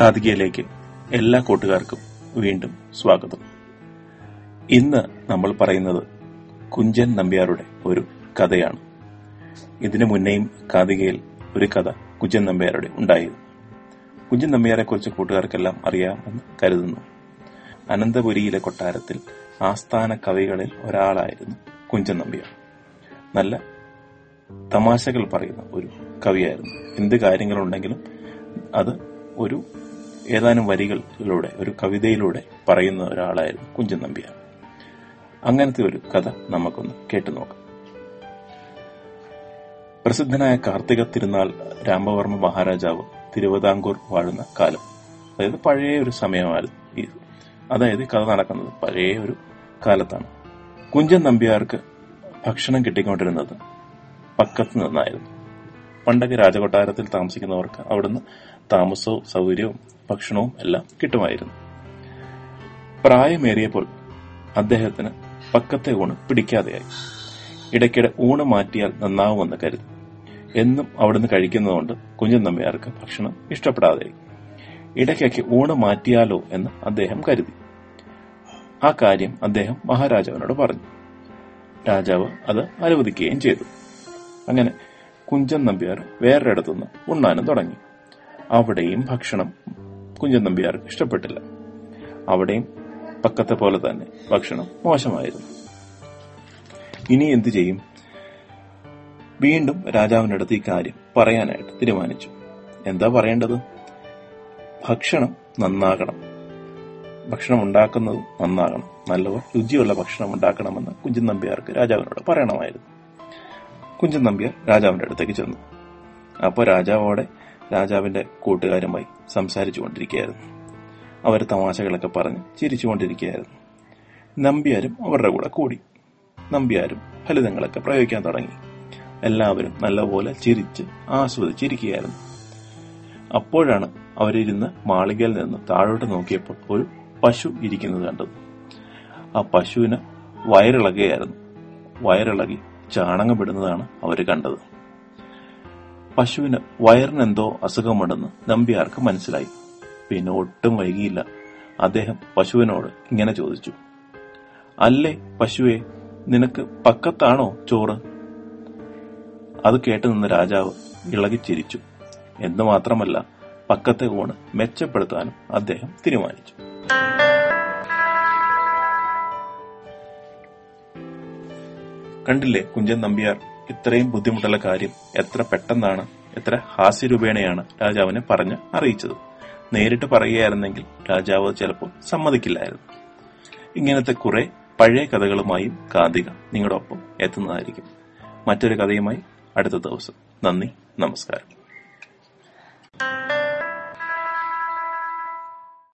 കാതികയിലേക്ക് എല്ലാ കൂട്ടുകാർക്കും വീണ്ടും സ്വാഗതം. ഇന്ന് നമ്മൾ പറയുന്നത് കുഞ്ചൻ നമ്പ്യാരുടെ ഒരു കഥയാണ്. ഇതിനു മുന്നേയും കാതികയിൽ ഒരു കഥ കുഞ്ചൻ നമ്പ്യാരുടെ ഉണ്ടായിരുന്നു. കുഞ്ചൻ നമ്പ്യാരെ കുറിച്ച് കൂട്ടുകാർക്കെല്ലാം അറിയാമെന്ന് കരുതുന്നു. അനന്തപുരിയിലെ കൊട്ടാരത്തിൽ ആസ്ഥാന കവികളിൽ ഒരാളായിരുന്നു കുഞ്ചൻ നമ്പ്യാർ. നല്ല തമാശകൾ പറയുന്ന ഒരു കവിയായിരുന്നു. എന്ത് കാര്യങ്ങളുണ്ടെങ്കിലും അത് ഒരു ഏതാനും വരികളിലൂടെ ഒരു കവിതയിലൂടെ പറയുന്ന ഒരാളായിരുന്നു കുഞ്ചൻ നമ്പ്യാർ. അങ്ങനത്തെ ഒരു കഥ നമുക്കൊന്ന് കേട്ടു നോക്കാം. പ്രസിദ്ധനായ കാർത്തിക തിരുനാൾ രാമവർമ്മ മഹാരാജാവ് തിരുവിതാംകൂർ വാഴുന്ന കാലം. അതായത് പഴയ ഒരു സമയമായിരുന്നു ഈ അതായത് കഥ നടക്കുന്നത് പഴയ ഒരു കാലത്താണ്. കുഞ്ചൻ നമ്പ്യാർക്ക് ഭക്ഷണം കിട്ടിക്കൊണ്ടിരുന്നത് പക്കത്ത് നിന്നായിരുന്നു. പണ്ടൊക്കെ രാജകൊട്ടാരത്തിൽ താമസിക്കുന്നവർക്ക് അവിടുന്ന് താമസവും സൗകര്യവും ഭക്ഷണവും എല്ലാം കിട്ടുമായിരുന്നു. പ്രായമേറിയപ്പോൾ അദ്ദേഹത്തിന് പക്കത്തെ ഊണ് പിടിക്കാതെയായി. ഇടയ്ക്കിടെ ഊണ് മാറ്റിയാൽ നന്നാവുമെന്ന് കരുതി. എന്നും അവിടുന്ന് കഴിക്കുന്നതുകൊണ്ട് കുഞ്ഞൻ നമ്പ്യാർക്ക് ഭക്ഷണം ഇഷ്ടപ്പെടാതെയായി. ഇടയ്ക്കൊക്കെ ഊണ് മാറ്റിയാലോ എന്ന് അദ്ദേഹം കരുതി. ആ കാര്യം അദ്ദേഹം മഹാരാജാവിനോട് പറഞ്ഞു. രാജാവ് അത് അനുവദിക്കുകയും ചെയ്തു. അങ്ങനെ കുഞ്ചൻ നമ്പ്യാർ വേറൊരിടത്തുനിന്ന് ഉണ്ണാനും തുടങ്ങി. അവിടെയും ഭക്ഷണം കുഞ്ചൻ നമ്പ്യാർക്ക് ഇഷ്ടപ്പെട്ടില്ല. അവിടെയും പക്കത്തെ പോലെ തന്നെ ഭക്ഷണം മോശമായിരുന്നു. ഇനി എന്തു ചെയ്യും? വീണ്ടും രാജാവിന്റെ അടുത്ത് ഈ കാര്യം പറയാനായിട്ട് തീരുമാനിച്ചു. എന്താ പറയേണ്ടത്? ഭക്ഷണം നന്നാകണം. ഭക്ഷണം ഉണ്ടാക്കുന്നത് നന്നാകണം. നല്ല രുചിയുള്ള ഭക്ഷണം ഉണ്ടാക്കണമെന്ന് കുഞ്ചൻ നമ്പ്യാർക്ക് രാജാവിനോട് പറയണമായിരുന്നു. കുഞ്ചൻ നമ്പ്യാർ രാജാവിന്റെ അടുത്തേക്ക് ചെന്നു. അപ്പോൾ രാജാവോടെ രാജാവിന്റെ കൂട്ടുകാരുമായി സംസാരിച്ചു കൊണ്ടിരിക്കുകയായിരുന്നു അവർ തമാശകളൊക്കെ പറഞ്ഞ് ചിരിച്ചുകൊണ്ടിരിക്കുകയായിരുന്നു. നമ്പ്യാരും അവരുടെ കൂടെ കൂടി. നമ്പ്യാരും ഫലിതങ്ങളൊക്കെ പ്രയോഗിക്കാൻ തുടങ്ങി. എല്ലാവരും നല്ലപോലെ ചിരിച്ച് ആസ്വദിച്ചിരിക്കുകയായിരുന്നു. അപ്പോഴാണ് അവരിരുന്ന് മാളികയിൽ നിന്ന് താഴോട്ട് നോക്കിയപ്പോൾ ഒരു പശു ഇരിക്കുന്നത് കണ്ടത്. ആ പശുവിന് വയറിളകുകയായിരുന്നു വയറിളകി ചാണകം വിടുന്നതാണ് അവർ കണ്ടത്. പശുവിന് വയറിനെന്തോ അസുഖമുണ്ടെന്ന് നമ്പ്യാർക്ക് മനസ്സിലായി. പിന്നെ ഒട്ടും വൈകിയില്ല. അദ്ദേഹം പശുവിനോട് ഇങ്ങനെ ചോദിച്ചു. അല്ലേ പശുവെ നിനക്ക് പക്കത്താണോ ചോറ്? അത് കേട്ടു നിന്ന് രാജാവ് ഇളകിച്ചിരിച്ചു എന്ന് മാത്രമല്ല പക്കത്തെ ഊണ് മെച്ചപ്പെടുത്താനും അദ്ദേഹം തീരുമാനിച്ചു. കണ്ടില്ലേ കുഞ്ചൻ നമ്പ്യാർ? ഇത്രയും ബുദ്ധിമുട്ടുള്ള കാര്യം എത്ര പെട്ടെന്നാണ് എത്ര ഹാസ്യരൂപേണയാണ് രാജാവിനെ പറഞ്ഞ് അറിയിച്ചത്. നേരിട്ട് പറയുകയായിരുന്നെങ്കിൽ രാജാവ് ചിലപ്പോൾ സമ്മതിക്കില്ലായിരുന്നു. ഇങ്ങനത്തെ കുറെ പഴയ കഥകളുമായും കാന്തിക നിങ്ങളുടെ ഒപ്പം എത്തുന്നതായിരിക്കും. മറ്റൊരു കഥയുമായി അടുത്ത ദിവസം. നന്ദി നമസ്കാരം.